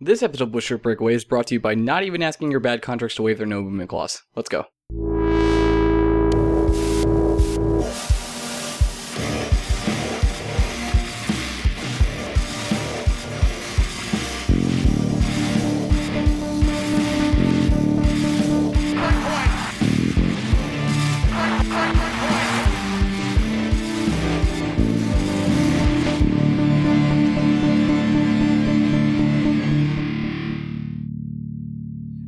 This episode of Bullshit Breakaway is brought to you by not even asking your bad contracts to waive their no movement clause. Let's go.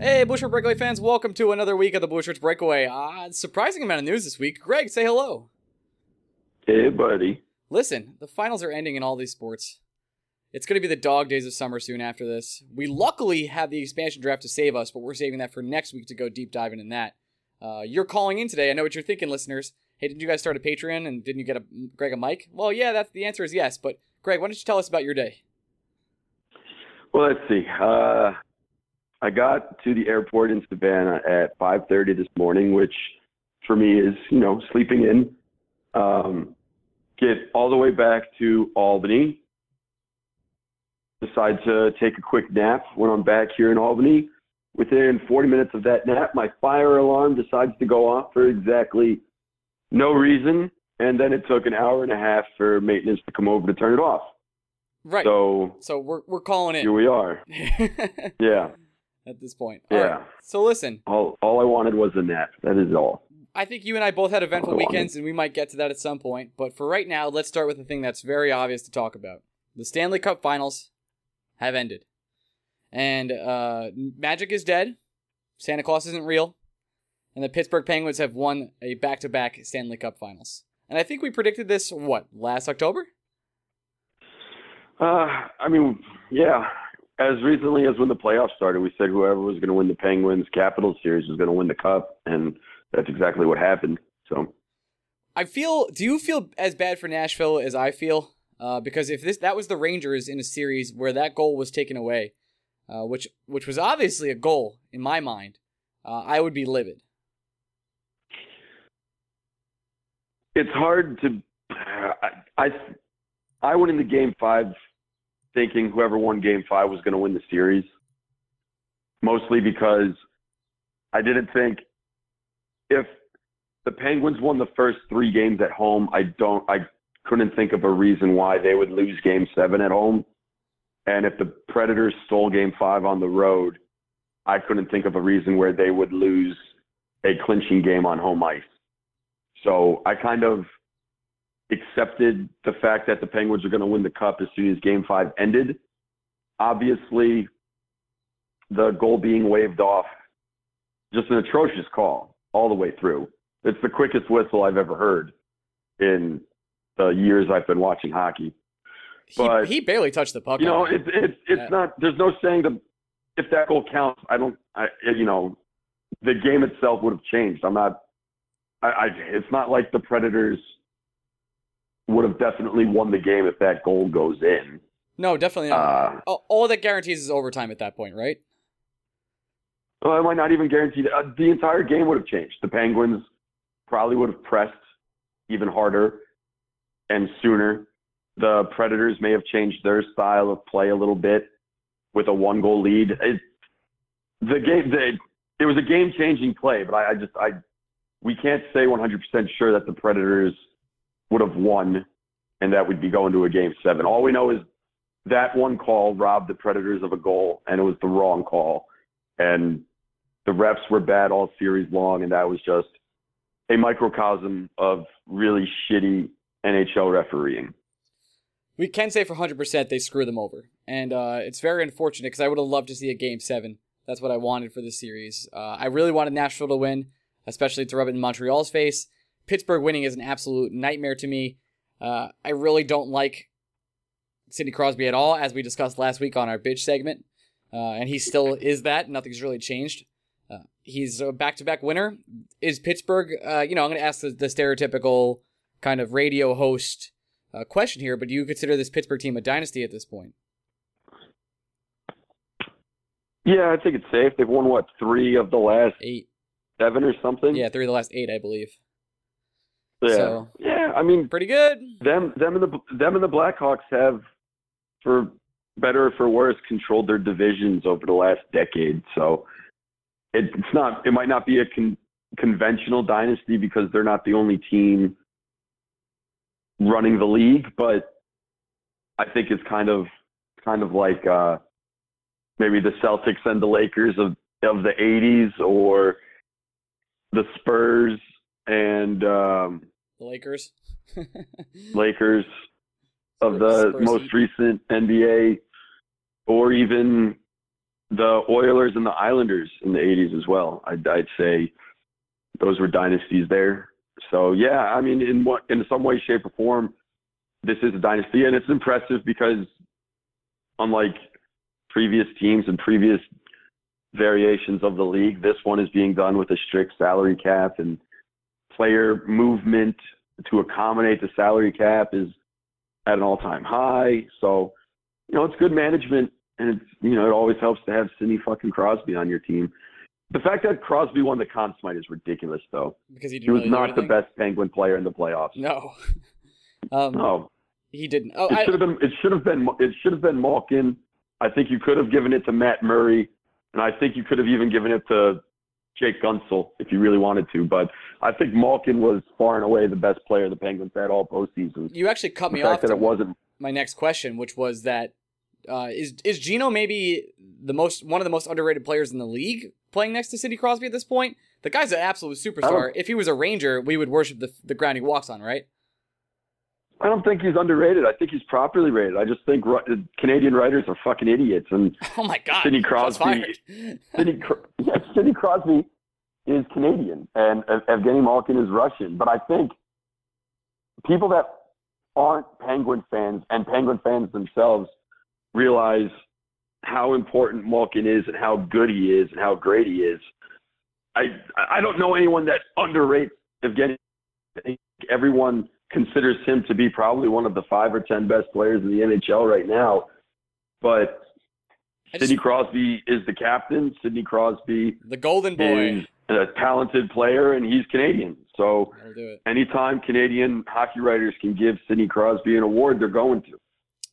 Hey, Bushwick Breakaway fans, welcome to another week of the Bushwick Breakaway. Uh, surprising amount of news this week. Greg, say hello. Hey, buddy. Listen, the finals are ending in all these sports. It's going to be the dog days of summer soon after this. We luckily have the expansion draft to save us, but we're saving that for next week to go deep diving in that. Uh, you're calling in today. I know what you're thinking, listeners. Hey, didn't you guys start a Patreon and didn't you get a Greg a mic? Well, yeah, that's the answer is yes. But Greg, why don't you tell us about your day? Well, let's see. Uh, I got to the airport in Savannah at 5:30 this morning, which for me is, you know, sleeping in. Um, get all the way back to Albany. Decide to take a quick nap when I'm back here in Albany. Within 40 minutes of that nap, my fire alarm decides to go off for exactly no reason, and then it took an hour and a half for maintenance to come over to turn it off. Right. So So we're we're calling it. here we are. Yeah, at this point. All yeah. right. So listen, All all I wanted was a nap. That is all. I think you and I both had eventful weekends, and we might get to that at some point. But for right now, let's start with the thing that's very obvious to talk about. The Stanley Cup Finals have ended, and uh, Magic is dead. Santa Claus isn't real, and the Pittsburgh Penguins have won a back-to-back Stanley Cup Finals. And I think we predicted this what last October. Uh, I mean, yeah. As recently as when the playoffs started, we said whoever was going to win the Penguins Capitals series was going to win the cup, and that's exactly what happened. So I feel. Do you feel as bad for Nashville as I feel? Uh, because if this that was the Rangers in a series where that goal was taken away, uh, which which was obviously a goal in my mind, uh, I would be livid. it's hard to. I, I I went into Game Five thinking whoever won Game Five was going to win the series, mostly because I didn't think if the Penguins won the first three games at home, I don't I couldn't think of a reason why they would lose Game Seven at home, and if the Predators stole Game Five on the road, I couldn't think of a reason where they would lose a clinching game on home ice. So I kind of accepted the fact that the Penguins are going to win the cup as soon as game five ended. Obviously, the goal being waved off, just an atrocious call all the way through. It's the quickest whistle I've ever heard in the years I've been watching hockey. But, he barely touched the puck. You know, it's it's it's Yeah. not. There's no saying that if that goal counts. I don't. I you know, the game itself would have changed. I'm not. I, I it's not like the Predators would have definitely won the game if that goal goes in. no, definitely not. Uh, all, that guarantees is overtime at that point, right? well, I might not even guarantee that uh, the entire game would have changed. The Penguins probably would have pressed even harder and sooner. The Predators may have changed their style of play a little bit with a one goal lead. It, the game, the, it was a game changing play, but I, I just, I, we can't say 100% sure that the Predators would have won and that we'd be going to a game seven. All we know is that one call robbed the Predators of a goal, and it was the wrong call. And the refs were bad all series long, and that was just a microcosm of really shitty NHL refereeing. We can say for 100% they screw them over. And uh, it's very unfortunate because I would have loved to see a game seven. That's what I wanted for this series. Uh, I really wanted Nashville to win, especially to rub it in Montreal's face. Pittsburgh winning is an absolute nightmare to me. Uh, I really don't like Sidney Crosby at all, as we discussed last week on our bitch segment. Uh, and he still is that. Nothing's really changed. Uh, he's a back-to-back winner. Is Pittsburgh? Uh, you know, I'm going to ask the, the, stereotypical kind of radio host uh, question here, but do you consider this Pittsburgh team a dynasty at this point? Yeah, I think it's safe. They've won what three of the last eight, seven or something. Yeah, three of the last eight, I believe. Yeah, so, yeah. I mean, pretty good. Them, them, and the them and the Blackhawks have, for better or for worse, controlled their divisions over the last decade. So it's not. It might not be a con- conventional dynasty because they're not the only team running the league, but I think it's kind of kind of like uh, maybe the Celtics and the Lakers of of the '80s, or the Spurs and um, the Lakers, Lakers of the Spurs most recent NBA, or even the Oilers and the Islanders in the '80s as well. I'd, I'd say those were dynasties there. So yeah, I mean, in what in some way, shape, or form, this is a dynasty, and it's impressive because unlike previous teams and previous variations of the league, this one is being done with a strict salary cap and player movement to accommodate the salary cap is at an all-time high. So, you know, it's good management, and it's you know it always helps to have Sidney fucking Crosby on your team. The fact that Crosby won the Conn Smythe is ridiculous, though. Because he, he was really not the best Penguin player in the playoffs. No, um, no, he didn't. Oh, it should have been. It should have been. It should have been Malkin. I think you could have given it to Matt Murray, and I think you could have even given it to Jake Guentzel if you really wanted to. But I think Malkin was far and away the best player the Penguins had all postseason. You actually cut the me off. That it wasn't. My next question, which was that uh, is is Geno maybe the most one of the most underrated players in the league playing next to Sidney Crosby at this point? The guy's an absolute superstar. If he was a Ranger, we would worship the the ground he walks on, right? I don't think he's underrated. I think he's properly rated. I just think Canadian writers are fucking idiots. And oh my god, Sidney Crosby, Sidney, yeah, Sidney Crosby is Canadian, and Evgeny Malkin is Russian. But I think people that aren't Penguin fans and Penguin fans themselves realize how important Malkin is and how good he is and how great he is. I I don't know anyone that underrates Evgeny. I think everyone considers him to be probably one of the five or ten best players in the NHL right now. But just, Sidney Crosby is the captain. Sidney Crosby, the golden boy, is a talented player, and he's Canadian. So anytime Canadian hockey writers can give Sidney Crosby an award, they're going to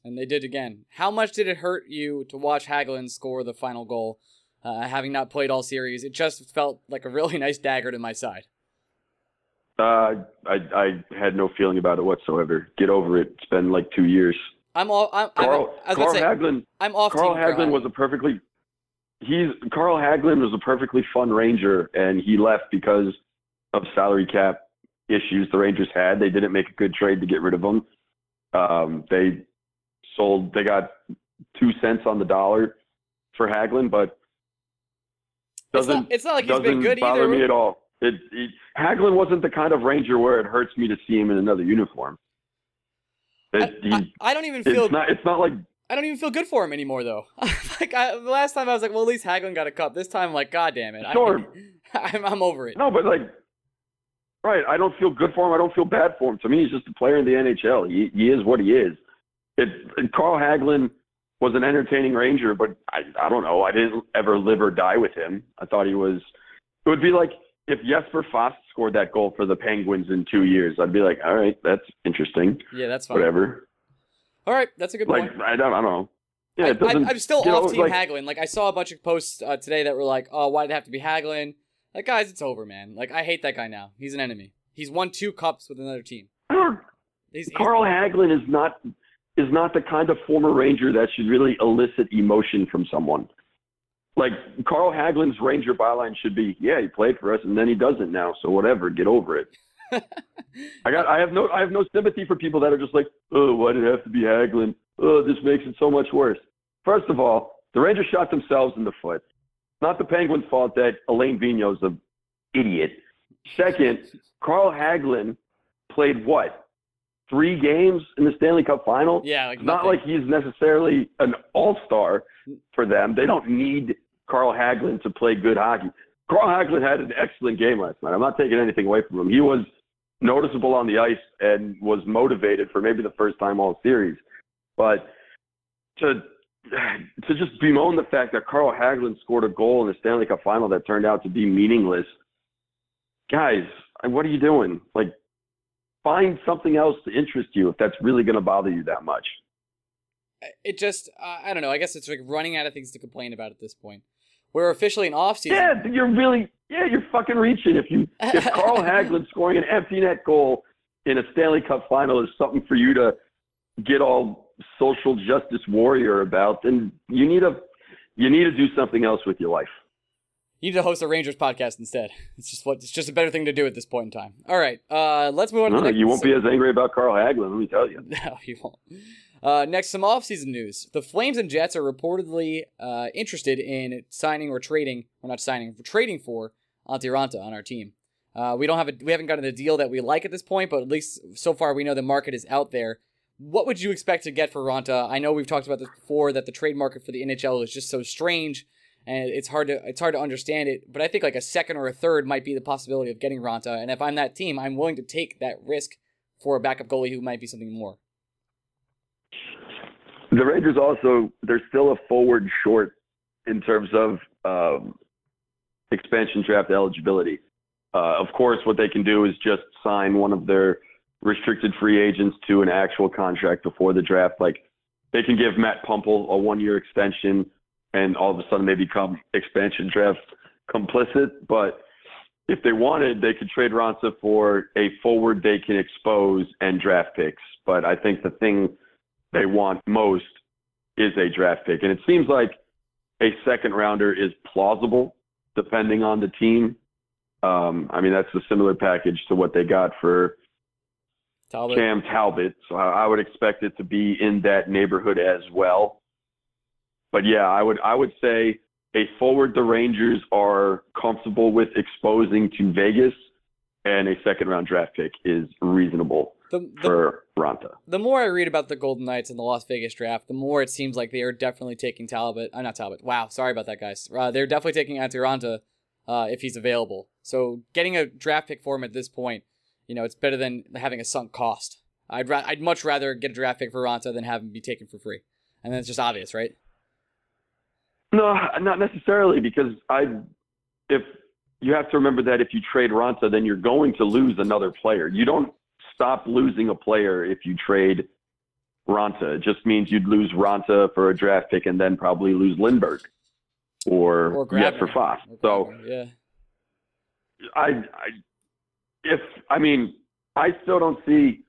and they did again. How much did it hurt you to watch Hagelin score the final goal, uh, having not played all series? It just felt like a really nice dagger to my side. Uh, I I had no feeling about it whatsoever. Get over it. It's been like two years. I'm all. I'm, Carl, I'm, Carl say, Hagelin. I'm off. Carl team Hagelin was a perfectly. He's Carl Hagelin was a perfectly fun Ranger, and he left because of salary cap issues the Rangers had. They didn't make a good trade to get rid of him. Um, they sold. They got two cents on the dollar for Hagelin, but doesn't it's not, it's not like he's been good bother either. me at all. It, it, Hagelin wasn't the kind of Ranger where it hurts me to see him in another uniform. It, I, I, I, don't even feel. It's not. It's not like. I don't even feel good for him anymore, though. like I, the last time, I was like, well, at least Hagelin got a cup. This time, I'm like, God damn it. Sure. I, I'm, I'm over it. No, but like, right. I don't feel good for him. I don't feel bad for him. To me, he's just a player in the NHL. He, he is what he is it, Carl Hagelin was an entertaining Ranger, but I, I don't know. I didn't ever live or die with him. I thought he was. It would be like if Jesper Fast scored that goal for the Penguins in two years. I'd be like, all right, that's interesting. Yeah, that's fine. Whatever. All right, that's a good like, point. I don't, I don't know. Yeah, it I, am still off know, team like, Hagelin. Like I saw a bunch of posts uh, today that were like, "Oh, why did it have to be Hagelin?" Like, guys, it's over, man. Like I hate that guy now. He's an enemy. He's won two cups with another team. He's, Carl Hagelin is not is not the kind of former Ranger that should really elicit emotion from someone. Like Carl Hagelin's Ranger byline should be, yeah, he played for us and then he doesn't now, so whatever, get over it. I got I have no I have no sympathy for people that are just like, oh, why did it have to be Hagelin? Oh, this makes it so much worse. First of all, the Rangers shot themselves in the foot. Not the Penguins' fault that Alain Vigneault's an idiot. Second, Carl Hagelin played what? Three games in the Stanley Cup final? Yeah, like It's not like he's necessarily an all star for them. They don't need Carl Hagelin to play good hockey. Carl Hagelin had an excellent game last night. I'm not taking anything away from him. He was noticeable on the ice and was motivated for maybe the first time all series. But to to just bemoan the fact that Carl Hagelin scored a goal in the Stanley Cup final that turned out to be meaningless, guys, what are you doing? Like, find something else to interest you if that's really going to bother you that much. it just uh, I don't know. I guess it's like running out of things to complain about at this point. We're officially in off season. Yeah, you're really yeah, you're fucking reaching if you if Carl Hagelin scoring an empty net goal in a Stanley Cup final is something for you to get all social justice warrior about, then you need a you need to do something else with your life. You need to host a Rangers podcast instead. It's just what it's just a better thing to do at this point in time. All right, uh, let's move on to No, the next. you won't be as angry about Carl Hagelin, let me tell you. No, you won't. Uh, next, some offseason news. The Flames and Jets are reportedly uh, interested in signing or trading, or not signing, trading for Antti Raanta on our team. Uh, we don't have a, we haven't gotten a deal that we like at this point, but at least so far we know the market is out there. What would you expect to get for Raanta? I know we've talked about this before that the trade market for the NHL is just so strange, and it's hard to it's hard to understand it. But I think like a second or a third might be the possibility of getting Raanta, and if I'm that team, I'm willing to take that risk for a backup goalie who might be something more. The Rangers also they're still a forward short in terms of um, expansion draft eligibility. Uh, of course, what they can do is just sign one of their restricted free agents to an actual contract before the draft. Like they can give Matt Puempel a one-year extension, and all of a sudden they become expansion draft complicit. But if they wanted, they could trade Raanta for a forward they can expose and draft picks. But I think the thing they want most is a draft pick. And it seems like a second rounder is plausible depending on the team. Um, I mean, that's a similar package to what they got for Talbot. Cam Talbot. So I would expect it to be in that neighborhood as well. But yeah, I would I would say a forward the Rangers are comfortable with exposing to Vegas and a second round draft pick is reasonable The, the, for Raanta. the more I read about the Golden Knights and the Las Vegas draft, the more it seems like they are definitely taking Talbot. Uh, not Talbot. Wow, sorry about that, guys. Uh, they're definitely taking Antti Raanta uh, if he's available. So getting a draft pick for him at this point, you know, it's better than having a sunk cost. I'd ra- I'd much rather get a draft pick for Raanta than have him be taken for free. And that's just obvious, right? No, not necessarily because I if you have to remember that if you trade Raanta, then you're going to lose another player. You don't stop losing a player if you trade Raanta. It just means you'd lose Raanta for a draft pick and then probably lose Lindberg or, Or yes for Foss. So yeah, I, I, if I mean, I still don't see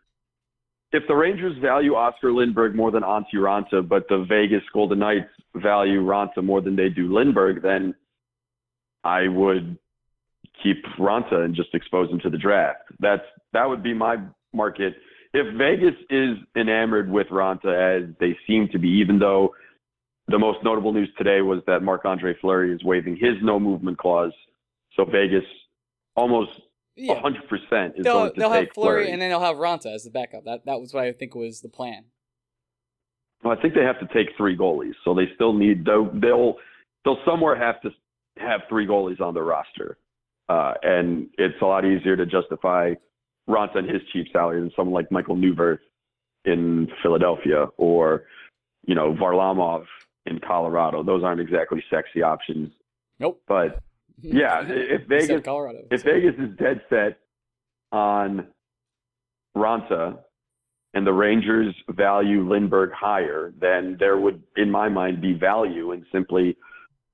if the Rangers value Oscar Lindberg more than Antti Raanta, but the Vegas Golden Knights value Raanta more than they do Lindberg, then I would keep Raanta and just expose him to the draft. That's that would be my market. If Vegas is enamored with Raanta as they seem to be, even though the most notable news today was that Marc Andre Fleury is waiving his no movement clause. So Vegas almost yeah. 100% is They'll, going to they'll have take Flurry Fleury. and then they'll have Raanta as the backup. That that was what I think was the plan. Well, I think they have to take three goalies, so they still need they'll they'll, they'll somewhere have to have three goalies on their roster, uh, and it's a lot easier to justify Raanta and his cheap salary than someone like Michael Neuvirth in Philadelphia or you know Varlamov in Colorado. Those aren't exactly sexy options, Nope. but yeah, if Vegas Colorado. if so- Vegas is dead set on Raanta and the Rangers value Lindberg higher, then there would, in my mind, be value in simply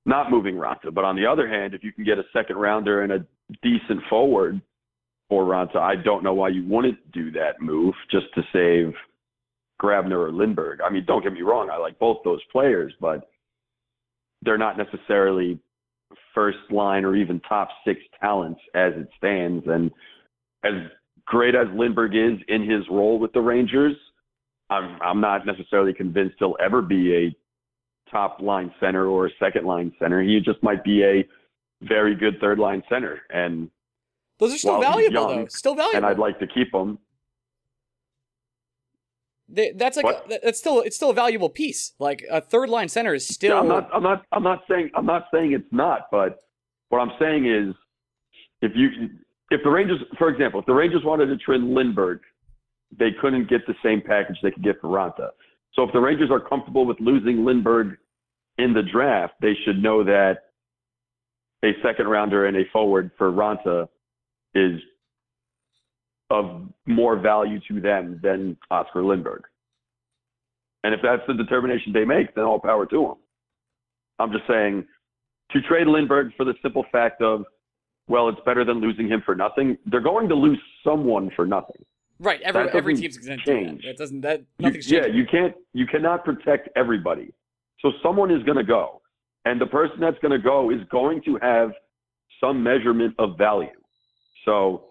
not moving Raanta. But on the other hand, if you can get a second rounder and a decent forward for Raanta, I don't know why you wouldn't do that move just to save Grabner or Lindberg. I mean, don't get me wrong, I like both those players, but they're not necessarily first line or even top six talents as it stands. And as great as Lindberg is in his role with the Rangers, I'm I'm not necessarily convinced he'll ever be a top line center or a second line center. He just might be a very good third line center. And those are still valuable young, though. Still valuable. And I'd like to keep them. They, that's like a, that's still it's still a valuable piece. Like a third line center is still. Yeah, I'm not. I'm not. I'm not saying. I'm not saying it's not. But what I'm saying is, if you, if the Rangers, for example, if the Rangers wanted to trade Lindberg, they couldn't get the same package they could get for Raanta. So if the Rangers are comfortable with losing Lindberg in the draft, they should know that a second rounder and a forward for Raanta is of more value to them than Oscar Lindberg. And if that's the determination they make, then all power to them. I'm just saying to trade Lindberg for the simple fact of, well, it's better than losing him for nothing. They're going to lose someone for nothing. Right. Every every team's going to change. That. that. doesn't that nothing's you, Yeah, you can't you cannot protect everybody. So someone is going to go, and the person that's going to go is going to have some measurement of value. So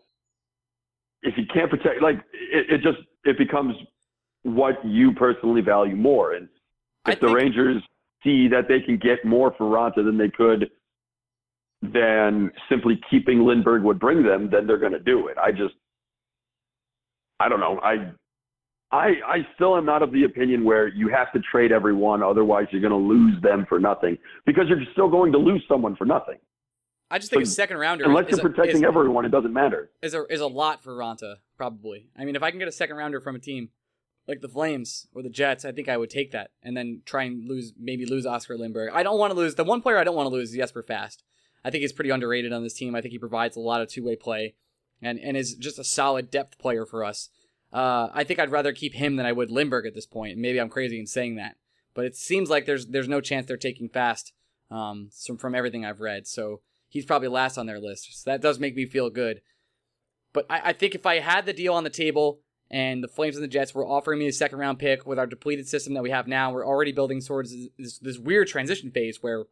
if you can't protect, like it, it just it becomes what you personally value more. And if I the think... Rangers see that they can get more for Raanta than they could than simply keeping Lindberg would bring them, then they're going to do it. I just, I don't know. I, I, I still am not of the opinion where you have to trade everyone, otherwise you're going to lose them for nothing because you're still going to lose someone for nothing. I just think a second rounder. Unless you're protecting a, is, everyone, it doesn't matter. Is a is a lot for Raanta, probably. I mean, if I can get a second rounder from a team like the Flames or the Jets, I think I would take that and then try and lose, maybe lose Oscar Lindberg. I don't want to lose the one player I don't want to lose is Jesper Fast. I think he's pretty underrated on this team. I think he provides a lot of two way play, and and is just a solid depth player for us. Uh, I think I'd rather keep him than I would Lindberg at this point. Maybe I'm crazy in saying that, but it seems like there's there's no chance they're taking Fast um, from from everything I've read. So he's probably last on their list. So that does make me feel good. But I, I think if I had the deal on the table and the Flames and the Jets were offering me a second round pick with our depleted system that we have now, we're already building towards this, this weird transition phase where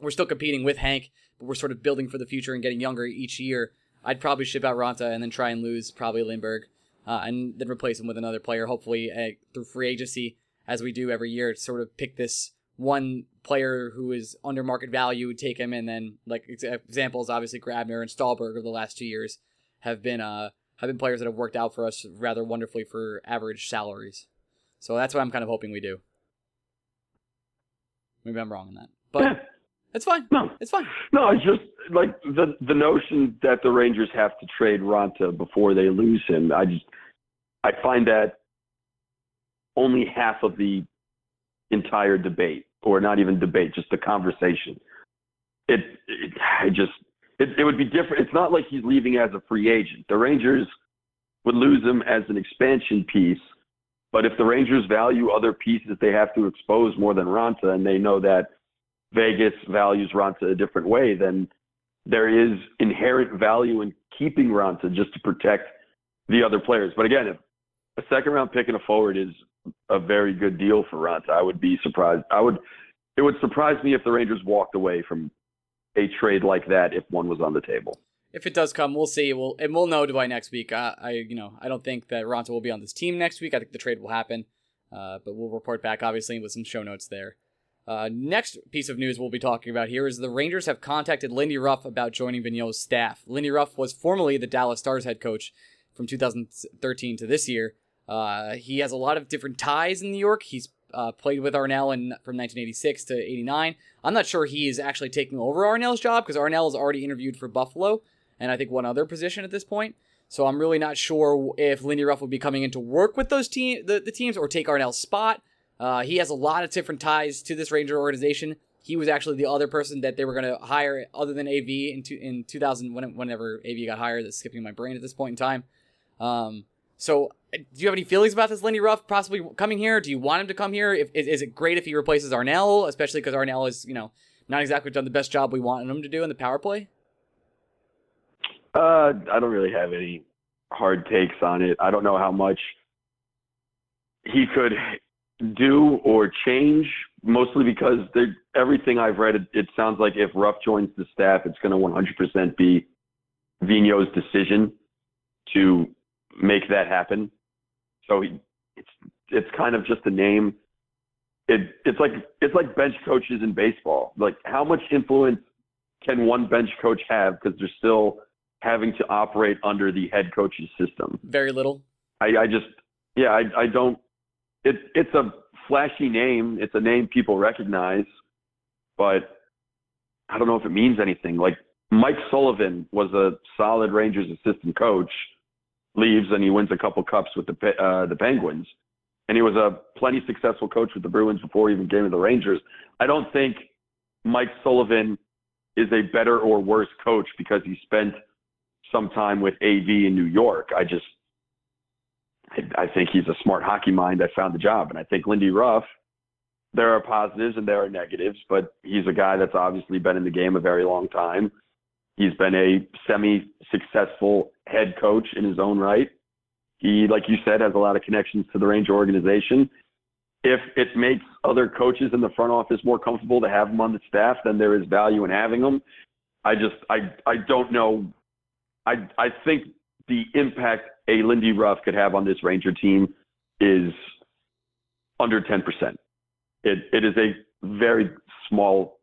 we're still competing with Hank, but we're sort of building for the future and getting younger each year. I'd probably ship out Raanta and then try and lose probably Lindberg, uh, and then replace him with another player, hopefully uh, through free agency, as we do every year, to sort of pick this one player who is under market value, would take him, and then like examples, obviously Grabner and Stalberg of the last two years have been uh have been players that have worked out for us rather wonderfully for average salaries. So that's what I'm kind of hoping we do. Maybe I'm wrong in that, but yeah. it's fine. No, it's fine. No, it's just like the the notion that the Rangers have to trade Raanta before they lose him. I just I find that only half of the entire debate, or not even debate, just the conversation. It, it I just it, it would be different. It's not like he's leaving as a free agent. The Rangers would lose him as an expansion piece. But if the Rangers value other pieces they have to expose more than Raanta, and they know that Vegas values Raanta a different way, then there is inherent value in keeping Raanta just to protect the other players. But again, if a second round pick and a forward is a very good deal for Raanta, I would be surprised. I would. It would surprise me if the Rangers walked away from a trade like that if one was on the table. If it does come, we'll see. We'll and we'll know by next week. Uh, I you know I don't think that Raanta will be on this team next week. I think the trade will happen, uh, but we'll report back obviously with some show notes there. Uh, next piece of news we'll be talking about here is the Rangers have contacted Lindy Ruff about joining Vigneault's staff. Lindy Ruff was formerly the Dallas Stars head coach from 2013 to this year. Uh, he has a lot of different ties in New York. He's uh, played with Arniel in, from 1986 to 89. I'm not sure he is actually taking over Arniel's job because Arniel is already interviewed for Buffalo and I think one other position at this point. So I'm really not sure if Lindy Ruff will be coming in to work with those team the, the teams or take Arniel's spot. Uh, he has a lot of different ties to this Ranger organization. He was actually the other person that they were going to hire other than AV in, in 2000 whenever AV got hired. That's skipping my brain at this point in time. Um, so do you have any feelings about this Lindy Ruff possibly coming here? Do you want him to come here? If, is, is it great if he replaces Arniel, especially because Arniel is, you know, not exactly done the best job we wanted him to do in the power play? Uh, I don't really have any hard takes on it. I don't know how much he could do or change, mostly because everything I've read, it, it, sounds like if Ruff joins the staff, it's going to 100% be Vigneault's decision to make that happen. So he, it's it's kind of just a name. It it's like it's like bench coaches in baseball. Like how much influence can one bench coach have because they're still having to operate under the head coach's system? Very little. I, I just yeah I I don't. It's it's a flashy name. It's a name people recognize, but I don't know if it means anything. Like Mike Sullivan was a solid Rangers assistant coach, leaves and he wins a couple cups with the uh, the Penguins, and he was a plenty successful coach with the Bruins before he even came to the Rangers. I don't think Mike Sullivan is a better or worse coach because he spent some time with AV in New York. I just I, think he's a smart hockey mind that found the job, and I think Lindy Ruff. There are positives and there are negatives, but he's a guy that's obviously been in the game a very long time He's been a semi-successful head coach in his own right. He, like you said, has a lot of connections to the Ranger organization. If it makes other coaches in the front office more comfortable to have him on the staff, then there is value in having him. I just, I, I don't know. I, I think the impact a Lindy Ruff could have on this Ranger team is under 10%. It, it is a very small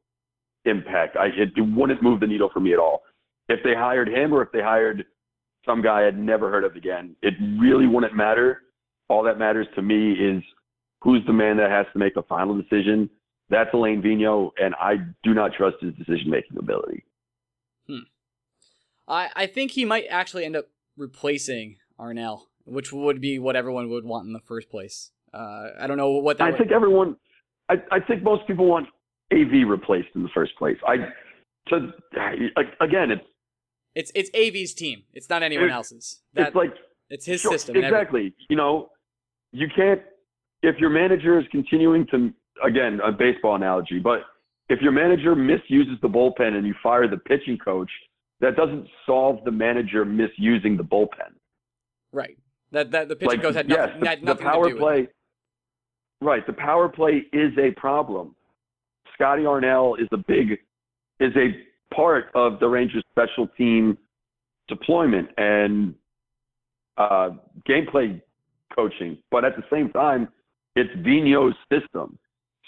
impact. I, it, it wouldn't move the needle for me at all if they hired him or if they hired some guy I'd never heard of again. It really wouldn't matter. All that matters to me is who's the man that has to make the final decision. That's Alain Vigneault, and I do not trust his decision making ability. Hmm. I I think he might actually end up replacing Arniel, which would be what everyone would want in the first place. Uh, I don't know what. that. I would... think everyone. I, I think most people want AV replaced in the first place. I to again, it's it's it's AV's team. It's not anyone else's. That, it's like it's his sure, system. Exactly. You know, you can't if your manager is continuing to again a baseball analogy, but if your manager misuses the bullpen and you fire the pitching coach, that doesn't solve the manager misusing the bullpen. Right. That that the pitching like, coach had nothing, yes, the, had nothing the power to do play, with it. Right. The power play is a problem. Scotty Arniel is a big is a part of the Rangers special team deployment and uh, gameplay coaching, but at the same time, it's Vigneault's system.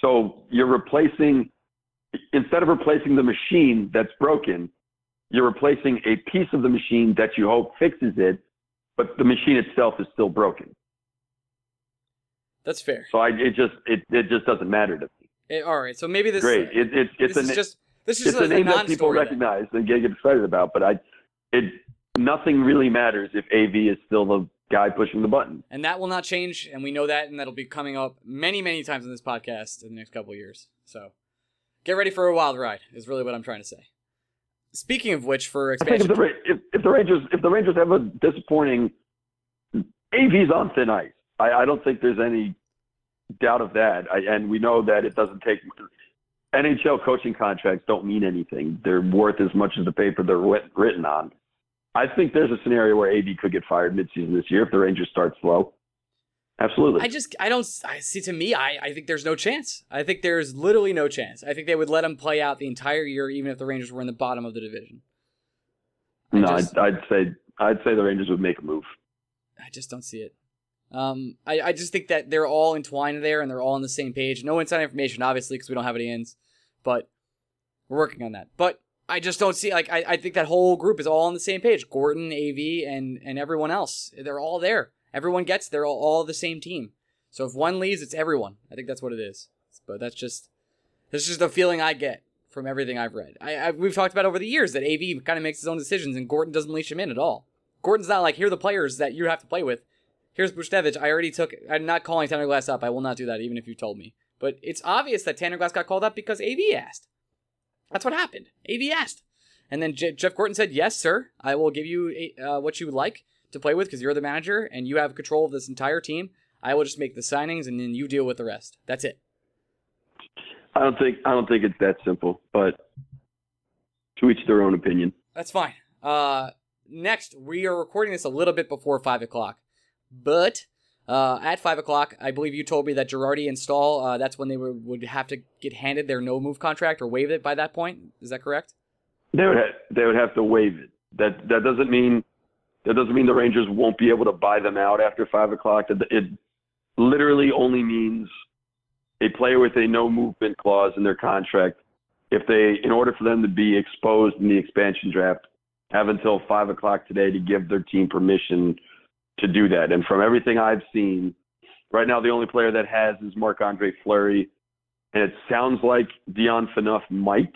So you're replacing, instead of replacing the machine that's broken, you're replacing a piece of the machine that you hope fixes it, but the machine itself is still broken. That's fair. So I, it just it, it just doesn't matter to me. It, all right, so maybe this great. It, it, it's this is just this is it's a, a name a that people recognize then. and get excited about, but I, it nothing really matters if AV is still the guy pushing the button. And that will not change, and we know that, and that'll be coming up many, many times in this podcast in the next couple years. So get ready for a wild ride. Is really what I'm trying to say. Speaking of which, for expansion, if the, if, if the Rangers if the Rangers have a disappointing, AV's on thin ice. I, I don't think there's any doubt of that. I, and we know that it doesn't take NHL coaching contracts don't mean anything. They're worth as much as the paper they're written on. I think there's a scenario where AV could get fired midseason this year if the Rangers start slow. Absolutely. I just I don't I see to me I I think there's no chance. I think there's literally no chance. I think they would let him play out the entire year even if the Rangers were in the bottom of the division. I no, just, I'd, I'd say I'd say the Rangers would make a move. I just don't see it. Um, I, I just think that they're all entwined there and they're all on the same page. No inside information, obviously, because we don't have any ins, but we're working on that. But I just don't see like I, I think that whole group is all on the same page. Gorton, AV, and and everyone else. They're all there. Everyone gets they're all, all the same team. So if one leaves, it's everyone. I think that's what it is. But that's just that's just the feeling I get from everything I've read. I, I we've talked about over the years that AV kind of makes his own decisions and Gorton doesn't leash him in at all. Gorton's not like here are the players that you have to play with here's Buchnevich. I already took. I'm not calling Tanner Glass up. I will not do that, even if you told me. But it's obvious that Tanner Glass got called up because AV asked. That's what happened. AV asked, and then J- Jeff Gorton said, "Yes, sir. I will give you a, uh, what you would like to play with because you're the manager and you have control of this entire team. I will just make the signings and then you deal with the rest. That's it." I don't think I don't think it's that simple, but to each their own opinion. That's fine. Uh, next, we are recording this a little bit before five o'clock. But Uh, at five o'clock, I believe you told me that Girardi and Staal. Uh, that's when they were, would have to get handed their no move contract or waive it by that point. Is that correct? They would ha- they would have to waive it. That that doesn't mean that doesn't mean the Rangers won't be able to buy them out after five o'clock. It, it literally only means a player with a no movement clause in their contract. If they, in order for them to be exposed in the expansion draft, have until five o'clock today to give their team permission to do that. And from everything I've seen, right now the only player that has is Marc Andre Fleury. And it sounds like Dion Phaneuf might,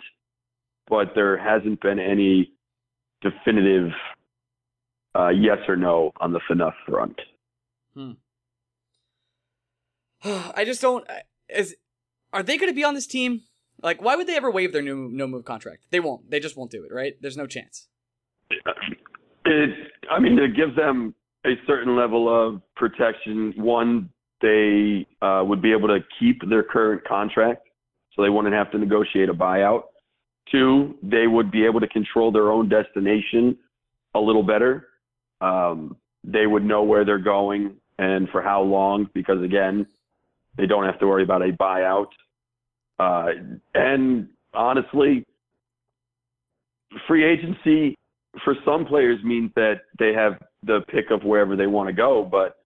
but there hasn't been any definitive uh, yes or no on the Phaneuf front. Hmm. I just don't. Is are they going to be on this team? Like, why would they ever waive their new no move contract? They won't. They just won't do it. Right? There's no chance. It. I mean, it gives them a certain level of protection. One, they uh, would be able to keep their current contract, so they wouldn't have to negotiate a buyout. Two, they would be able to control their own destination a little better. Um, they would know where they're going and for how long, because again, they don't have to worry about a buyout. Uh, and honestly, free agency for some players means that they have the pick of wherever they want to go. But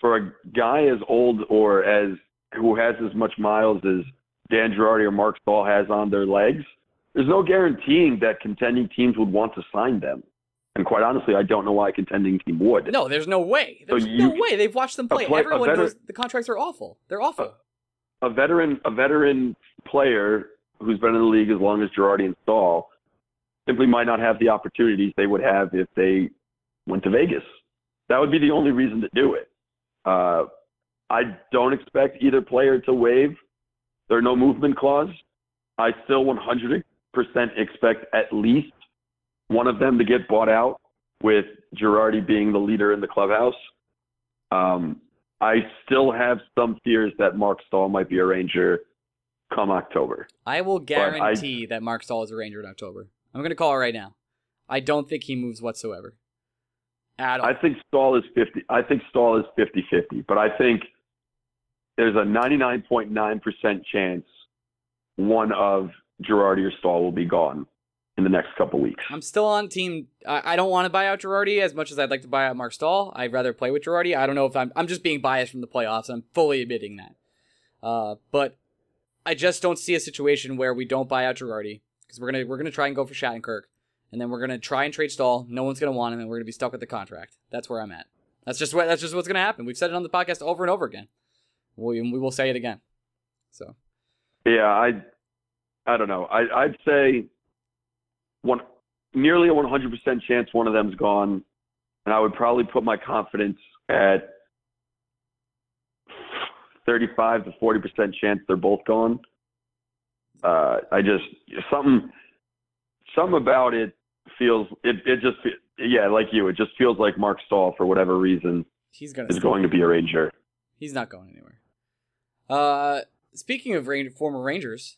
for a guy as old or as who has as much miles as Dan Girardi or Marc Staal has on their legs, there's no guaranteeing that contending teams would want to sign them. And quite honestly, I don't know why a contending team would. No, there's no way. There's so you, no way. They've watched them play. play Everyone veteran, knows the contracts are awful. They're awful. A, a, veteran, a veteran player who's been in the league as long as Girardi and Staal simply might not have the opportunities they would have if they went to Vegas. That would be the only reason to do it. Uh, I don't expect either player to waive their no movement clause. I still 100% expect at least one of them to get bought out, with Girardi being the leader in the clubhouse. Um, I still have some fears that Marc Staal might be a Ranger come October. I will guarantee I, that Marc Staal is a Ranger in October. I'm going to call it right now. I don't think he moves whatsoever. At all. I think Staal is 50. I think Staal is 50-50, but I think there's a 99.9% chance one of Girardi or Staal will be gone in the next couple weeks. I'm still on team. I, I don't want to buy out Girardi as much as I'd like to buy out Marc Staal. I'd rather play with Girardi. I don't know if I'm. I'm just being biased from the playoffs. I'm fully admitting that. Uh, but I just don't see a situation where we don't buy out Girardi because we're gonna we're gonna try and go for Shattenkirk, and then we're gonna try and trade Staal. No one's gonna want him, and we're gonna be stuck with the contract. That's where I'm at. That's just what that's just what's gonna happen. We've said it on the podcast over and over again. We we will say it again. So. Yeah, I I don't know. I I'd say one nearly a 100% chance one of them's gone, and I would probably put my confidence at 35 to 40% chance they're both gone. Uh, I just something something about it feels it it just yeah like you it just feels like Marc Staal for whatever reason he's gonna is going to be a Ranger. He's not going anywhere. Uh, speaking of Ranger, former Rangers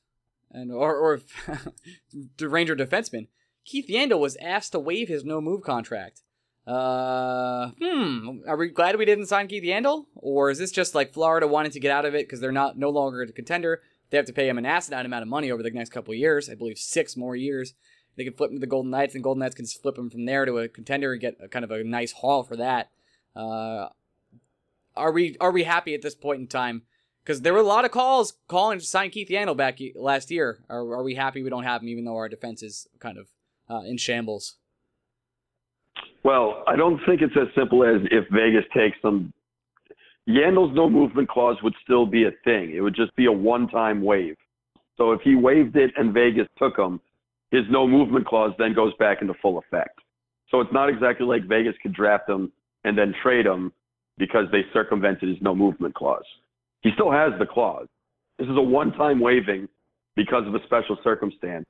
and or or the Ranger defenseman Keith Yandle was asked to waive his no move contract. Uh, hmm. Are we glad we didn't sign Keith Yandle, or is this just like Florida wanting to get out of it because they're not no longer a contender? They have to pay him an asinine amount of money over the next couple of years. I believe six more years. They can flip him to the Golden Knights, and Golden Knights can flip him from there to a contender and get a, kind of a nice haul for that. Uh, are we are we happy at this point in time? Because there were a lot of calls calling to sign Keith Yandle back last year. Are, are we happy we don't have him, even though our defense is kind of uh, in shambles? Well, I don't think it's as simple as if Vegas takes them. Yandle's no movement clause would still be a thing. It would just be a one-time waive. So if he waived it and Vegas took him, his no movement clause then goes back into full effect. So it's not exactly like Vegas could draft him and then trade him because they circumvented his no movement clause. He still has the clause. This is a one-time waiving because of a special circumstance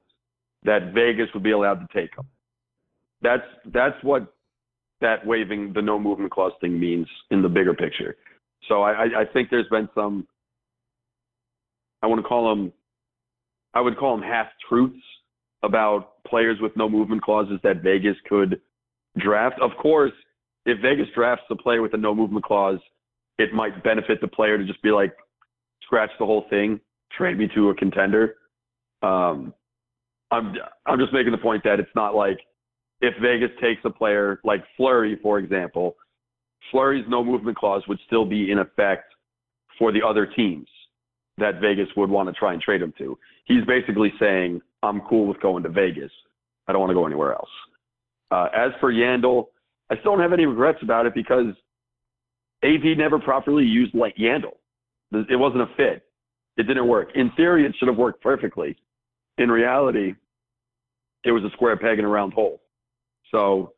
that Vegas would be allowed to take him. That's that's what that waiving the no movement clause thing means in the bigger picture. So I, I think there's been some I want to call them I would call them half truths about players with no movement clauses that Vegas could draft. Of course, if Vegas drafts a player with a no movement clause it might benefit the player to just be like, scratch the whole thing, trade me to a contender. Um, I'm I'm just making the point that it's not like if Vegas takes a player like Fleury, for example, Fleury's no movement clause would still be in effect for the other teams that Vegas would want to try and trade him to. He's basically saying, I'm cool with going to Vegas. I don't want to go anywhere else. Uh, as for Yandle, I still don't have any regrets about it because AV never properly used like Yandle. It wasn't a fit. It didn't work. In theory, it should have worked perfectly. In reality, it was a square peg in a round hole. So,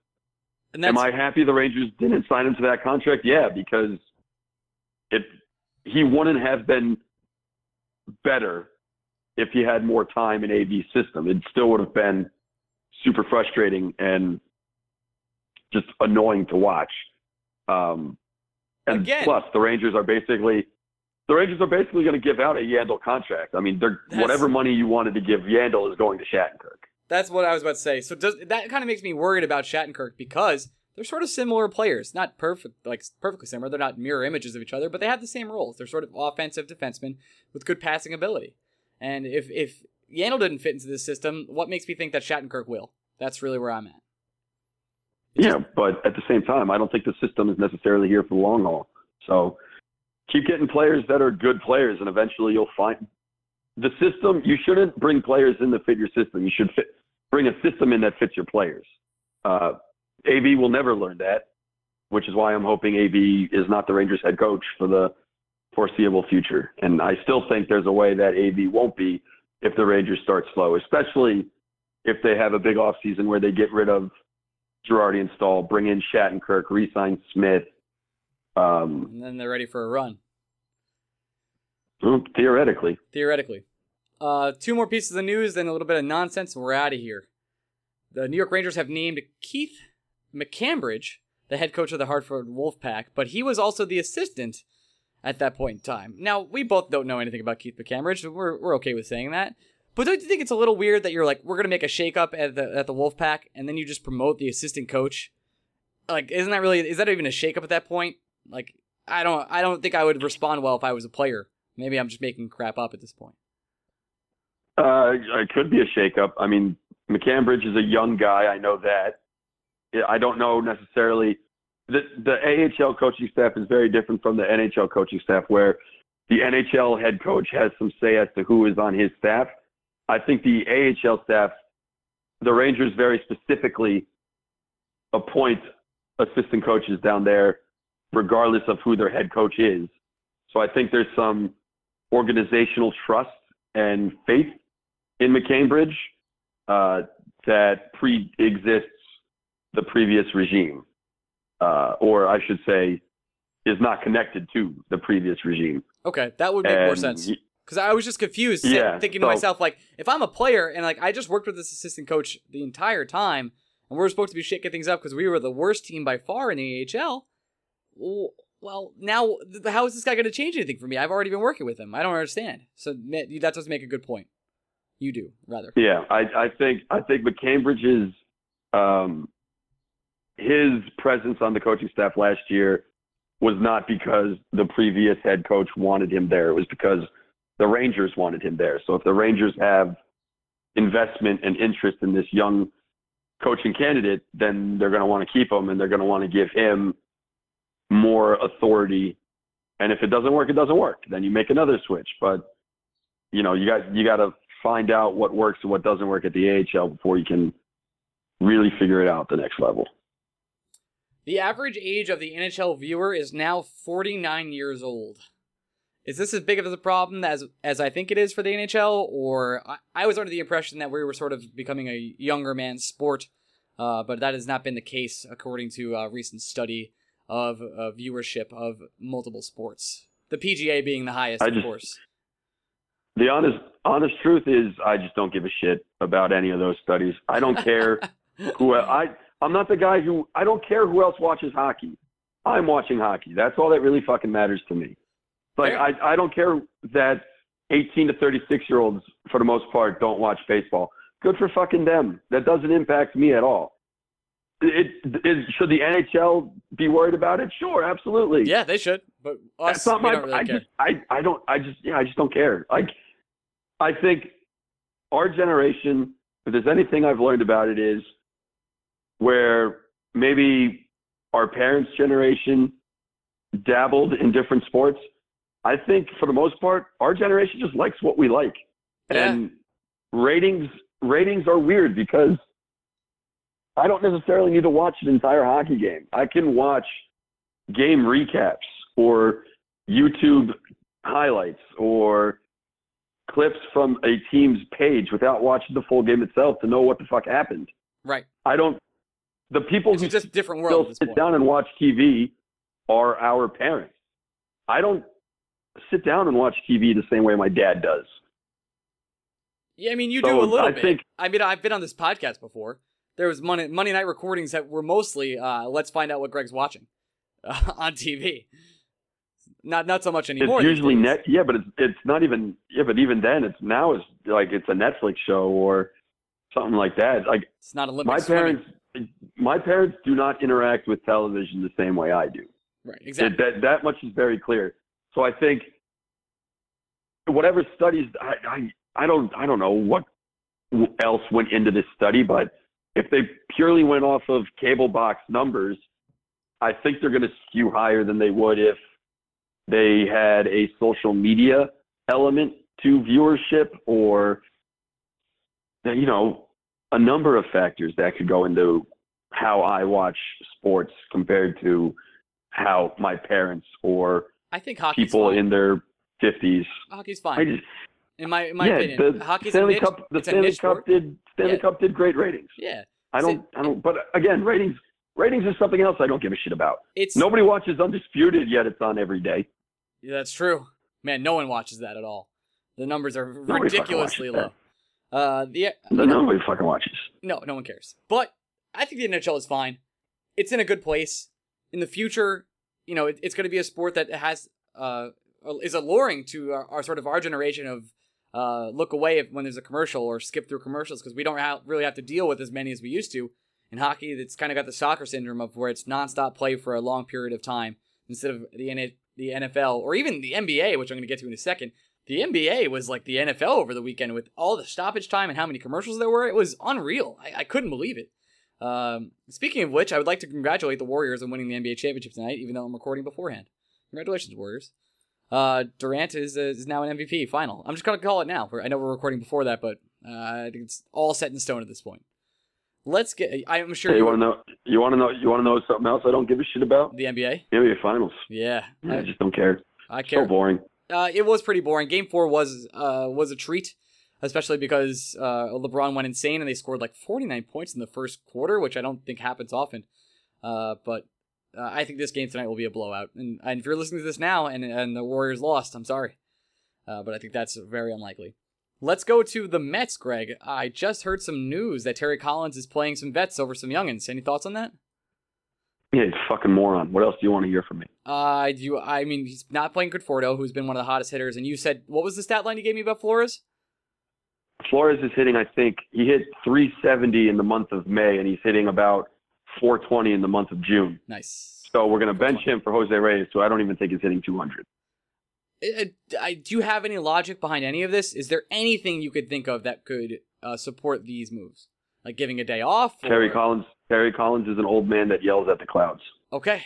am I happy the Rangers didn't sign him to that contract? Yeah, because it he wouldn't have been better if he had more time in AV's system. It still would have been super frustrating and just annoying to watch. Um, and Again. plus, the Rangers are basically the Rangers are basically going to give out a Yandle contract. I mean, they're, whatever money you wanted to give Yandle is going to Shattenkirk. That's what I was about to say. So does that kind of makes me worried about Shattenkirk because they're sort of similar players. Not perfect, like perfectly similar. They're not mirror images of each other, but they have the same roles. They're sort of offensive defensemen with good passing ability. And if if Yandle didn't fit into this system, what makes me think that Shattenkirk will? That's really where I'm at. Yeah, but at the same time, I don't think the system is necessarily here for the long haul. So keep getting players that are good players, and eventually you'll find the system. You shouldn't bring players in that fit your system. You should fit, bring a system in that fits your players. Uh, AV will never learn that, which is why I'm hoping AV is not the Rangers head coach for the foreseeable future. And I still think there's a way that AV won't be if the Rangers start slow, especially if they have a big offseason where they get rid of Girardi and Staal, bring in Shattenkirk, re-sign Smith. Um, And then they're ready for a run. theoretically, theoretically. Uh, two more pieces of news, then a little bit of nonsense, and we're out of here. The New York Rangers have named Keith McCambridge the head coach of the Hartford Wolfpack, but he was also the assistant at that point in time. Now, we both don't know anything about Keith McCambridge. We're, we're okay with saying that. But don't you think it's a little weird that you're like, we're going to make a shakeup at the, at the Wolfpack, and then you just promote the assistant coach? Like, isn't that really, is that even a shakeup at that point? Like, I don't, I don't think I would respond well if I was a player. Maybe I'm just making crap up at this point. uh, it could be a shakeup. I mean, McCambridge is a young guy. I know that. I don't know necessarily. The, the AHL coaching staff is very different from the NHL coaching staff, where the NHL head coach has some say as to who is on his staff. I think the AHL staff, the Rangers very specifically appoint assistant coaches down there, regardless of who their head coach is. So I think there's some organizational trust and faith in McCambridge uh, that pre-exists the previous regime, uh, or I should say, is not connected to the previous regime. Okay, that would make more sense. Because I was just confused, Yeah, thinking to myself, like, if I'm a player and like I just worked with this assistant coach the entire time, and we're supposed to be shaking things up because we were the worst team by far in the AHL. Well, well now how is this guy going to change anything for me? I've already been working with him. I don't understand. So that does make a good point. You do rather. Yeah, I, I think I think McCambridge's um, his presence on the coaching staff last year was not because the previous head coach wanted him there. It was because the Rangers wanted him there. So if the Rangers have investment and interest in this young coaching candidate, then they're going to want to keep him and they're going to want to give him more authority. And if it doesn't work, it doesn't work. Then you make another switch. But you know, you got you got to find out what works and what doesn't work at the AHL before you can really figure it out the next level. The average age of the NHL viewer is now 49 years old. Is this as big of a problem as as I think it is for the NHL, or I, I was under the impression that we were sort of becoming a younger man's sport, uh, but that has not been the case according to a recent study of uh, viewership of multiple sports. The PGA being the highest, I of just- course. The honest honest truth is I just don't give a shit about any of those studies. I don't care who I I'm not the guy who I don't care who else watches hockey. I'm watching hockey. That's all that really fucking matters to me. Like I I don't care that 18 to 36 year olds for the most part don't watch baseball. Good for fucking them. That doesn't impact me at all. it, it should the NHL be worried about it? Sure, absolutely. Yeah, they should. But us, That's not my. don't really I care. just, I, I don't, I just, yeah, I just don't care. Like, I think our generation, if there's anything I've learned about it, is where maybe our parents' generation dabbled in different sports. I think for the most part, our generation just likes what we like, Yeah. and ratings ratings are weird because I don't necessarily need to watch an entire hockey game. I can watch game recaps or YouTube highlights or clips from a team's page without watching the full game itself to know what the fuck happened. Right. I don't. The people It's who just different world still sit down and watch TV are our parents. I don't sit down and watch TV the same way my dad does. Yeah, I mean, you So, do a little I bit. think- I mean, I've been on this podcast before. There was Monday, Monday night recordings that were mostly uh, let's find out what Greg's watching uh, on TV. Not not so much anymore. it's usually net. Yeah, but it's it's not even. Yeah, but even then, it's now it's like it's a Netflix show or something like that. Like It's not Olympic my swimming. My parents do not interact with television the same way I do. Right. Exactly. That, that that much is very clear. So I think whatever studies I, I I don't I don't know what else went into this study, but if they purely went off of cable box numbers, I think they're going to skew higher than they would if they had a social media element to viewership or you know a number of factors that could go into how I watch sports compared to how my parents or I think people fine. in their 50s. hockey's fine. just, in my in my yeah, opinion, the hockey's Stanley a niche. Cup, the Stanley Cup sport. did Stanley Yeah. Cup did great ratings. Yeah. I don't, I don't, but again, ratings, ratings is something else I don't give a shit about. It's Nobody watches Undisputed yet; it's on every day. Yeah, that's true. Man, no one watches that at all. The numbers are fucking ridiculously low. Uh, the No, Nobody fucking watches. no, no one cares. But I think the NHL is fine. It's in a good place. In the future, you know, it, it's going to be a sport that has uh is alluring to our, our sort of our generation of uh look away if, when there's a commercial or skip through commercials because we don't ha- really have to deal with as many as we used to. In hockey, it's kind of got the soccer syndrome of where it's nonstop play for a long period of time instead of the the NFL or even the NBA, which I'm going to get to in a second. The NBA was like the NFL over the weekend with all the stoppage time and how many commercials there were. It was unreal. I, I couldn't believe it. Um, speaking of which, I would like to congratulate the Warriors on winning the NBA championship tonight, even though I'm recording beforehand. Congratulations, Warriors. Uh, Durant is uh, is now an MVP. Final. I'm just gonna call it now. I know we're recording before that, but uh, I think it's all set in stone at this point. Let's get. I'm sure Hey, you want to know? You want to know? You want to know something else I don't give a shit about? the NBA. NBA Finals. Yeah, I I, just don't care. I care. So boring. Uh, it was pretty boring. Game four was uh, was a treat, especially because uh, LeBron went insane and they scored like 49 points in the first quarter, which I don't think happens often. Uh, but uh, I think this game tonight will be a blowout. And, and if you're listening to this now and and the Warriors lost, I'm sorry, uh, but I think that's very unlikely. Let's go to the Mets, Greg. I just heard some news that Terry Collins is playing some vets over some youngins. Any thoughts on that? Yeah, he's a fucking moron. What else do you want to hear from me? Uh, do you, I mean, he's not playing Conforto, who's been one of the hottest hitters. And you said, what was the stat line you gave me about Flores? Flores is hitting. I think he hit 370 in the month of May, and he's hitting about 420 in the month of June. Nice. So we're going to bench him for Jose Reyes, so I don't even think he's hitting 200. Uh, I, do you have any logic behind any of this? Is there anything you could think of that could uh, support these moves, like giving a day off? or- Terry Collins. Terry Collins is an old man that yells at the clouds. Okay.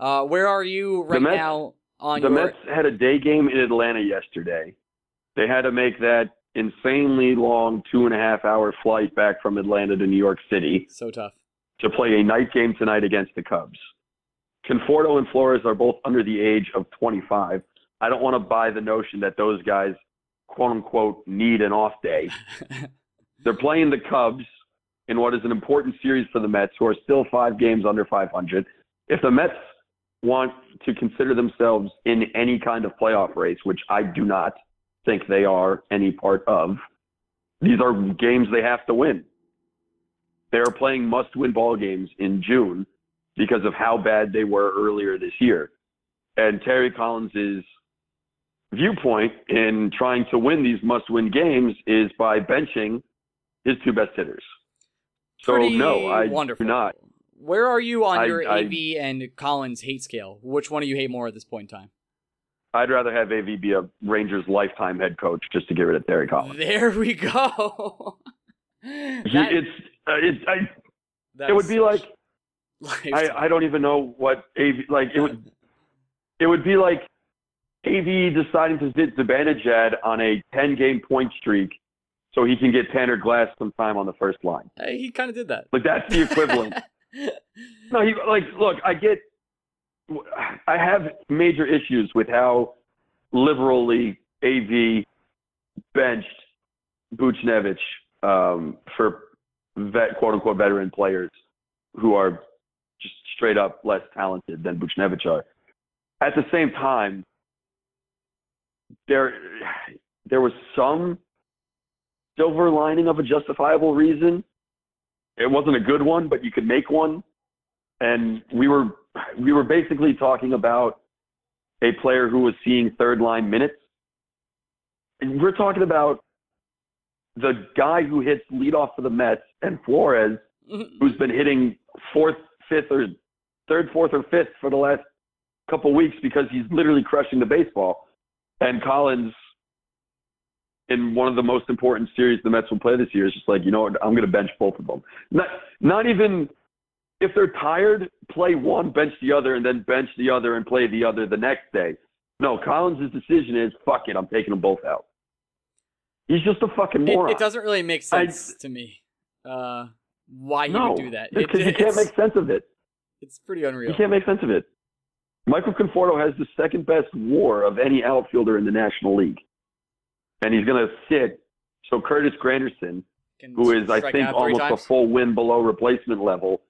Uh, where are you right Mets- now on the your? Mets had a day game in Atlanta yesterday. They had to make that insanely long two and a half hour flight back from Atlanta to New York City So tough. to play a night game tonight against the Cubs. Conforto and Flores are both under the age of 25. I don't want to buy the notion that those guys, quote unquote, need an off day. They're playing the Cubs in what is an important series for the Mets, who are still five games under 500. If the Mets want to consider themselves in any kind of playoff race, which I do not think they are any part of, these are games they have to win. They are playing must-win ball games in June because of how bad they were earlier this year. And Terry Collins's viewpoint in trying to win these must-win games is by benching his two best hitters. So no, I wonderful. do not. Where are you on I- your I- AV and Collins hate scale? Which one do you hate more at this point in time? I'd rather have AV be a Rangers lifetime head coach just to get rid of Terry Collins. There we go. That- it's uh, it's I, that it would be like I, I don't even know what AV like it would it would be like AV deciding to sit Zibanejad on a 10 game point streak so he can get Tanner Glass some time on the first line. Hey, he kind of did that. Like that's the equivalent. no, he like look, I get I have major issues with how liberally AV benched Buchnevich um, for vet quote unquote veteran players who are just straight up less talented than Buchnevich are. At the same time, there there was some silver lining of a justifiable reason. It wasn't a good one, but you could make one. And we were we were basically talking about a player who was seeing third line minutes. And we're talking about the guy who hits leadoff for the Mets and Flores, who's been hitting fourth, fifth, or third, fourth, or fifth for the last couple weeks because he's literally crushing the baseball. And Collins, in one of the most important series the Mets will play this year, is just like, you know what, I'm going to bench both of them. Not, not even if they're tired, play one, bench the other, and then bench the other and play the other the next day. No, Collins' decision is, fuck it, I'm taking them both out. He's just a fucking It, moron. it doesn't really make I- sense to me. Uh, why he no, would do that? It, because you can't make sense of it. it's pretty unreal. You can't make sense of it. Michael Conforto has the second best WAR of any outfielder in the National League, and he's going to sit so Curtis Granderson, Can who is I think almost a full win below replacement level,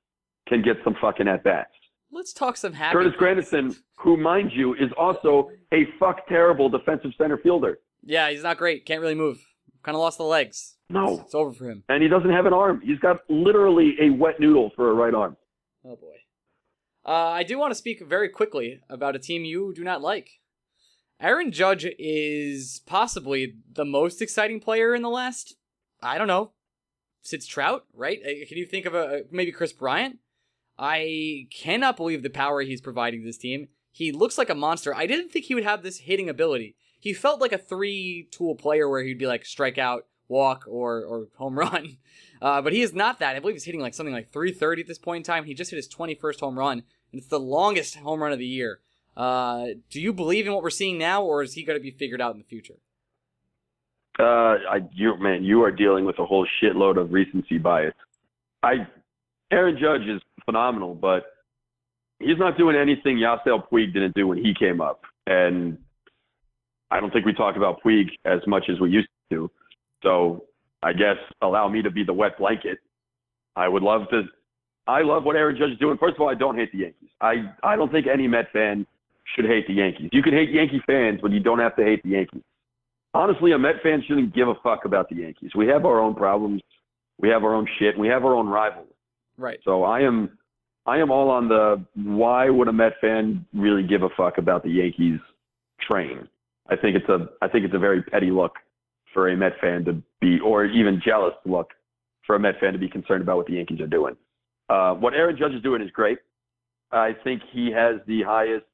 can get some fucking at bats. Let's talk some happy. Curtis things. Granderson, who mind you is also a fuck terrible defensive center fielder. Yeah, he's not great. Can't really move. Kind of lost the legs. No, It's over for him. and he doesn't have an arm. He's got literally a wet noodle for a right arm. Oh boy. Uh, I do want to speak very quickly about a team you do not like. Aaron Judge is possibly the most exciting player in the last, I don't know, since Trout, right? Uh, Can you think of a maybe Kris Bryant? I cannot believe the power he's providing this team. He looks like a monster. I didn't think he would have this hitting ability. He felt like a three-tool player where he'd be like strike out, walk, or or home run. Uh, but he is not that. I believe he's hitting like something like 330 at this point in time. He just hit his 21st home run, and it's the longest home run of the year. Uh, do you believe in what we're seeing now, or is he going to be figured out in the future? Uh, I, you man, you are dealing with a whole shitload of recency bias. I, Aaron Judge is phenomenal, but he's not doing anything Yasiel Puig didn't do when he came up, and I don't think we talk about Puig as much as we used to. So I guess allow me to be the wet blanket. I would love to. I love what Aaron Judge is doing. First of all, I don't hate the Yankees. I I don't think any Met fan should hate the Yankees. You can hate Yankee fans, but you don't have to hate the Yankees honestly, a Met fan shouldn't give a fuck about the Yankees. We have our own problems. We have our own shit. We have our own rivals. Right. So I am, I am all on the why would a Met fan really give a fuck about the Yankees train? I think it's a, I think it's a very petty look for a Met fan to be, or even jealous look for a Met fan to be concerned about what the Yankees are doing. Uh, what Aaron Judge is doing is great. I think he has the highest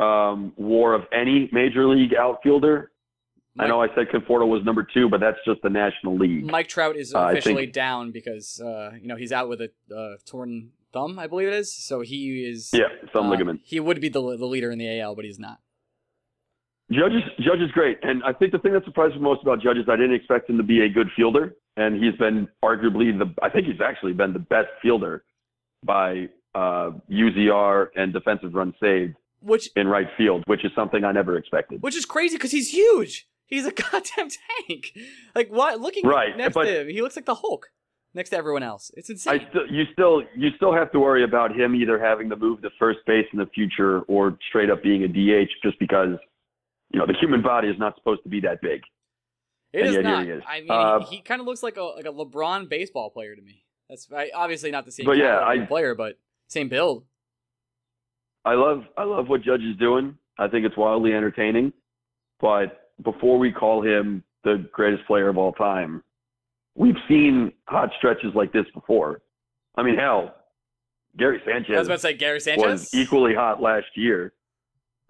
um, WAR of any major league outfielder I know I said Conforto was number two, but that's just the National League. Mike Trout is Uh, officially think- down because uh, you know he's out with a uh, torn thumb, I believe it is. So he is. yeah, thumb uh, ligament. He would be the the leader in the AL, but he's not. Judge is, Judge is great, and I think the thing that surprised me most about Judge is I didn't expect him to be a good fielder, and he's been arguably the. I think he's actually been the best fielder by uh, UZR and defensive run saved Which in right field, which is something I never expected. which is crazy because he's huge. He's a goddamn tank. Like what? Looking Right, next but- to him, he looks like the Hulk next to everyone else. It's insane. I still, you still, you still have to worry about him either having to move to first base in the future or straight up being a DH, just because, you know, the human body is not supposed to be that big. It And is not. is. I mean, Uh, he, he kind of looks like a like a LeBron baseball player to me. That's I, obviously not the same But yeah, I- player, but same build. I love I love what Judge is doing. I think it's wildly entertaining. But before we call him the greatest player of all time, we've seen hot stretches like this before. I mean, hell, Gary Sanchez I was about to say Gary Sanchez. was equally hot last year.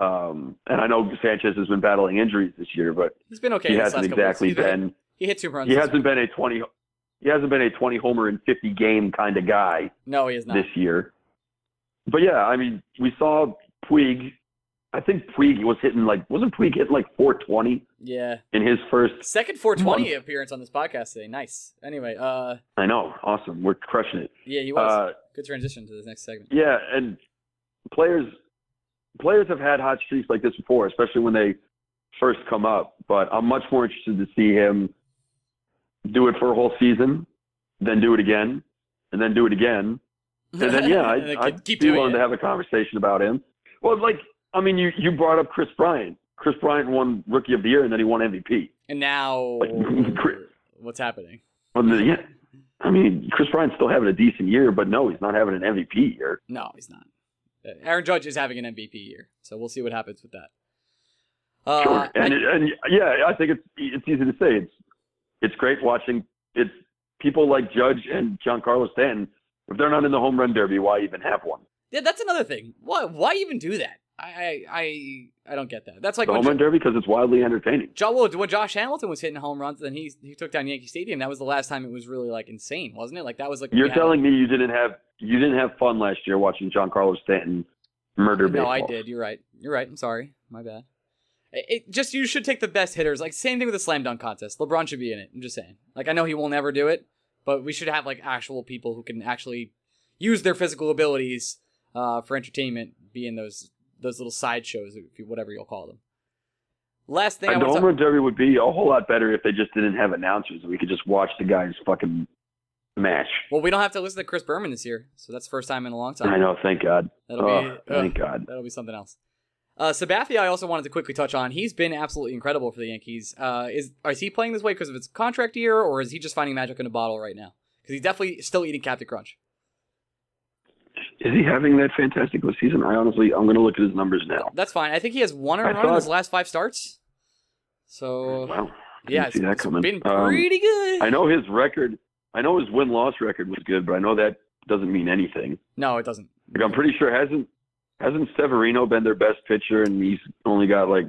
Um, and I know Sanchez has been battling injuries this year, but He's been okay. he hasn't exactly been. He hit two runs. He hasn't been a twenty. He hasn't been a twenty homer in fifty game kind of guy. No, he is not. this year. But yeah, I mean, we saw Puig. I think Puig was hitting like wasn't Puig hitting like 420 Yeah. in his first. Second 420 appearance on this podcast today. Nice. Anyway, uh, I know, awesome. We're crushing it. yeah, he was. Uh, Good transition to this next segment. yeah, and players players have had hot streaks like this before, especially when they first come up. But I'm much more interested to see him do it for a whole season, then do it again, and then do it again, and then yeah, I, then I'd keep- keep be willing it. to have a conversation about him. Well, like I mean, you you brought up Kris Bryant. Kris Bryant won Rookie of the Year, and then he won MVP. And now, Like, Chris- what's happening? Well, yeah, I mean, Kris Bryant's still having a decent year, but no, he's not having an MVP year. No, he's not. Uh, Aaron Judge is having an MVP year, so we'll see what happens with that. Uh, Sure, and, I- and yeah, I think it's it's easy to say. It's it's great watching. It's people like Judge and Giancarlo Stanton. If they're not in the home run derby, why even have one? yeah, that's another thing. Why? Why even do that? I, I, I, don't get that. That's like the home run derby because it's wildly entertaining. Jo- well, when Josh Hamilton was hitting home runs, then he he took down Yankee Stadium. That was the last time it was really like insane, wasn't it? Like that was like You're we had- telling me you didn't have you didn't have fun last year watching Giancarlo Stanton murder big. No, baseball. I did. You're right. You're right. I'm sorry. My bad. It, it- just you should take the best hitters. Like same thing with the slam dunk contest. LeBron should be in it. I'm just saying. Like I know he will never do it, but we should have like actual people who can actually use their physical abilities uh, for entertainment. Be in those those little sideshows, if whatever you'll call them. Last thing I want to home run derby would be a whole lot better if they just didn't have announcers we could just watch the guys fucking match. well, we don't have to listen to Chris Berman this year, so that's the first time in a long time. I know, thank God. That'll oh, be thank ugh, God. That'll be something else. Uh, Sabathia, I also wanted to quickly touch on. He's been absolutely incredible for the Yankees. Uh, is is he playing this way because of his contract year, or is he just finding magic in a bottle right now? Because he's definitely still eating Captain Crunch. Is he having that fantastic of a season? I honestly, I'm going to look at his numbers now. That's fine. I think he has one run in his last five starts. So Wow. Yeah, it's, see that coming. been Um, pretty good. I know his record. I know his win loss record was good, but I know that doesn't mean anything. no, it doesn't. Like I'm pretty sure hasn't hasn't Severino been their best pitcher, and he's only got like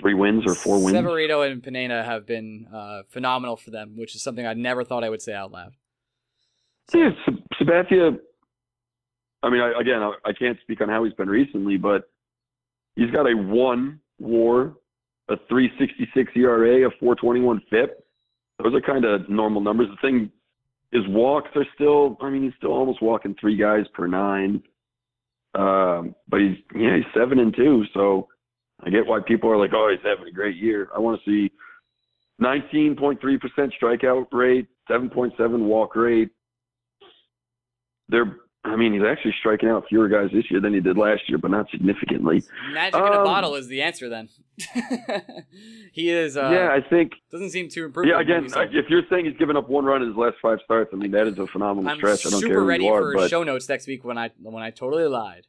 three wins or four wins. Severino and Pineda have been uh, phenomenal for them, which is something I never thought I would say out loud. Yeah, Sab- Sabathia. I mean, I, again, I, I can't speak on how he's been recently, but he's got a one WAR, a 3.66 ERA, a 4.21 FIP. Those are kind of normal numbers. The thing is, walks are still. I mean, he's still almost walking three guys per nine. Um, but he's yeah, he's seven and two. So I get why people are like, oh, he's having a great year. I want to see 19.3% strikeout rate, 7.7 walk rate. They're, I mean, he's actually striking out fewer guys this year than he did last year, but not significantly. Magic in a Um, bottle is the answer. Then he is. Uh, yeah, I think. doesn't seem to improve. Yeah, again, if you're saying he's given up one run in his last five starts, I mean that is a phenomenal I'm stretch. I don't super care who ready you are, for but show notes next week when I when I totally lied.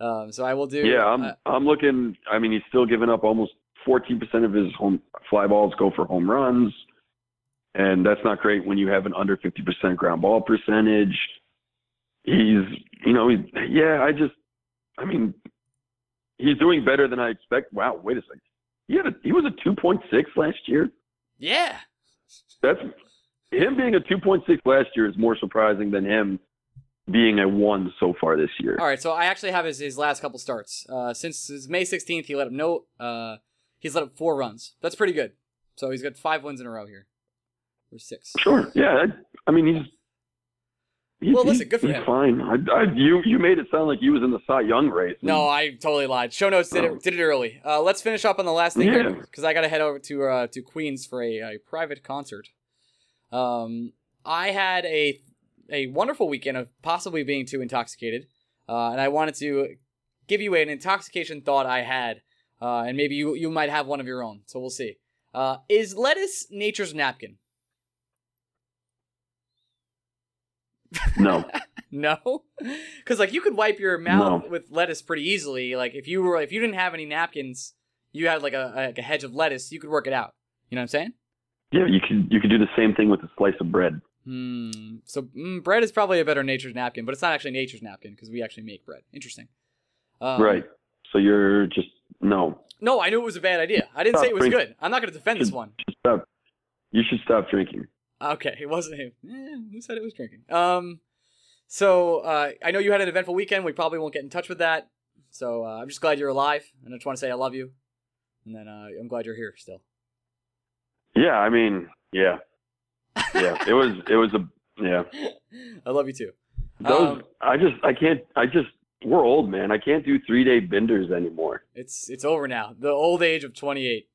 Um, so I will do. yeah, I'm uh, I'm looking. I mean, he's still giving up almost 14% of his home fly balls go for home runs, and that's not great when you have an under 50% ground ball percentage. He's, you know, he's, yeah. I just, I mean, he's doing better than I expect. Wow, wait a second. He had a, he was a 2.6 last year. yeah. That's him being a 2.6 last year is more surprising than him being a one so far this year. All right. So I actually have his, his last couple starts. Uh, since May 16th, he let up no. Uh, he's let up four runs. That's pretty good. So he's got five wins in a row here, or six. Sure. Yeah. I, I mean, he's. He's Well, listen, good for he's him. Fine. I, I, you you made it sound like he was in the Cy Young race. No, I totally lied. Show notes did Oh. it did it early. Uh, let's finish up on the last thing Yeah. because I got to head over to uh, to Queens for a, a private concert. Um, I had a a wonderful weekend of possibly being too intoxicated, uh, and I wanted to give you an intoxication thought I had, uh, and maybe you you might have one of your own. So we'll see. Uh, is lettuce nature's napkin? No. No, because like you could wipe your mouth No. with lettuce pretty easily. Like if you were if you didn't have any napkins, you had like a like a hedge of lettuce, you could work it out. You know what I'm saying? Yeah, you could you could do the same thing with a slice of bread. Hmm. So mm, bread is probably a better nature's napkin, but it's not actually nature's napkin because we actually make bread. Interesting. Um, right. So you're just no. No, I knew it was a bad idea. I didn't Stop say it was drinking. good. I'm not going to defend this one. Stop. You should stop drinking. Okay, it wasn't him. Eh, who said it was drinking? Um, so uh, I know you had an eventful weekend. We probably won't get in touch with that. So uh, I'm just glad you're alive, and I just want to say I love you, and then uh, I'm glad you're here still. Yeah, I mean, yeah, yeah. it was, it was a, yeah. I love you too. Those, Um, I just, I can't, I just, we're old, man. I can't do three day benders anymore. It's it's over now. The old age of 28.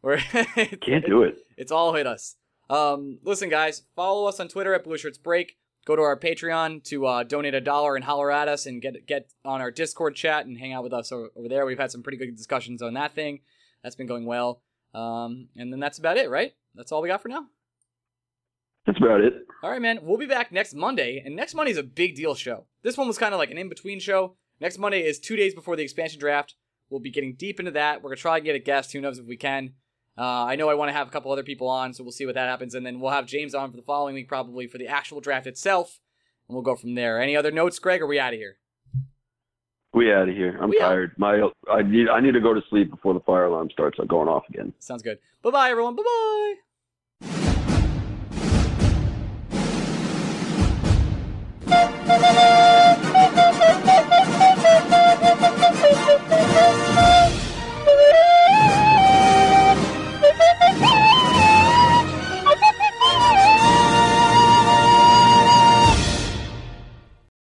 Where Can't do it. It's all hit us. Um, listen, guys, follow us on Twitter at Blue Shirts Break. Go to our Patreon to uh, donate a dollar and holler at us and get get on our Discord chat and hang out with us over, over there. We've had some pretty good discussions on that thing. That's been going well. Um, and then that's about it, right? That's all we got for now. That's about it. All right, man. We'll be back next Monday, and next Monday is a big deal show. This one was kind of like an in between show. Next Monday is two days before the expansion draft. We'll be getting deep into that. We're gonna try and get a guest. Who knows if we can? Uh, I know I want to have a couple other people on, so we'll see what that happens, and then we'll have James on for the following week, probably for the actual draft itself, and we'll go from there. Any other notes, Greg? Or are we out of here? We out of here. I'm We out. tired. My, I need, I need to go to sleep before the fire alarm starts going off again. Sounds good. Bye bye, everyone. Bye bye.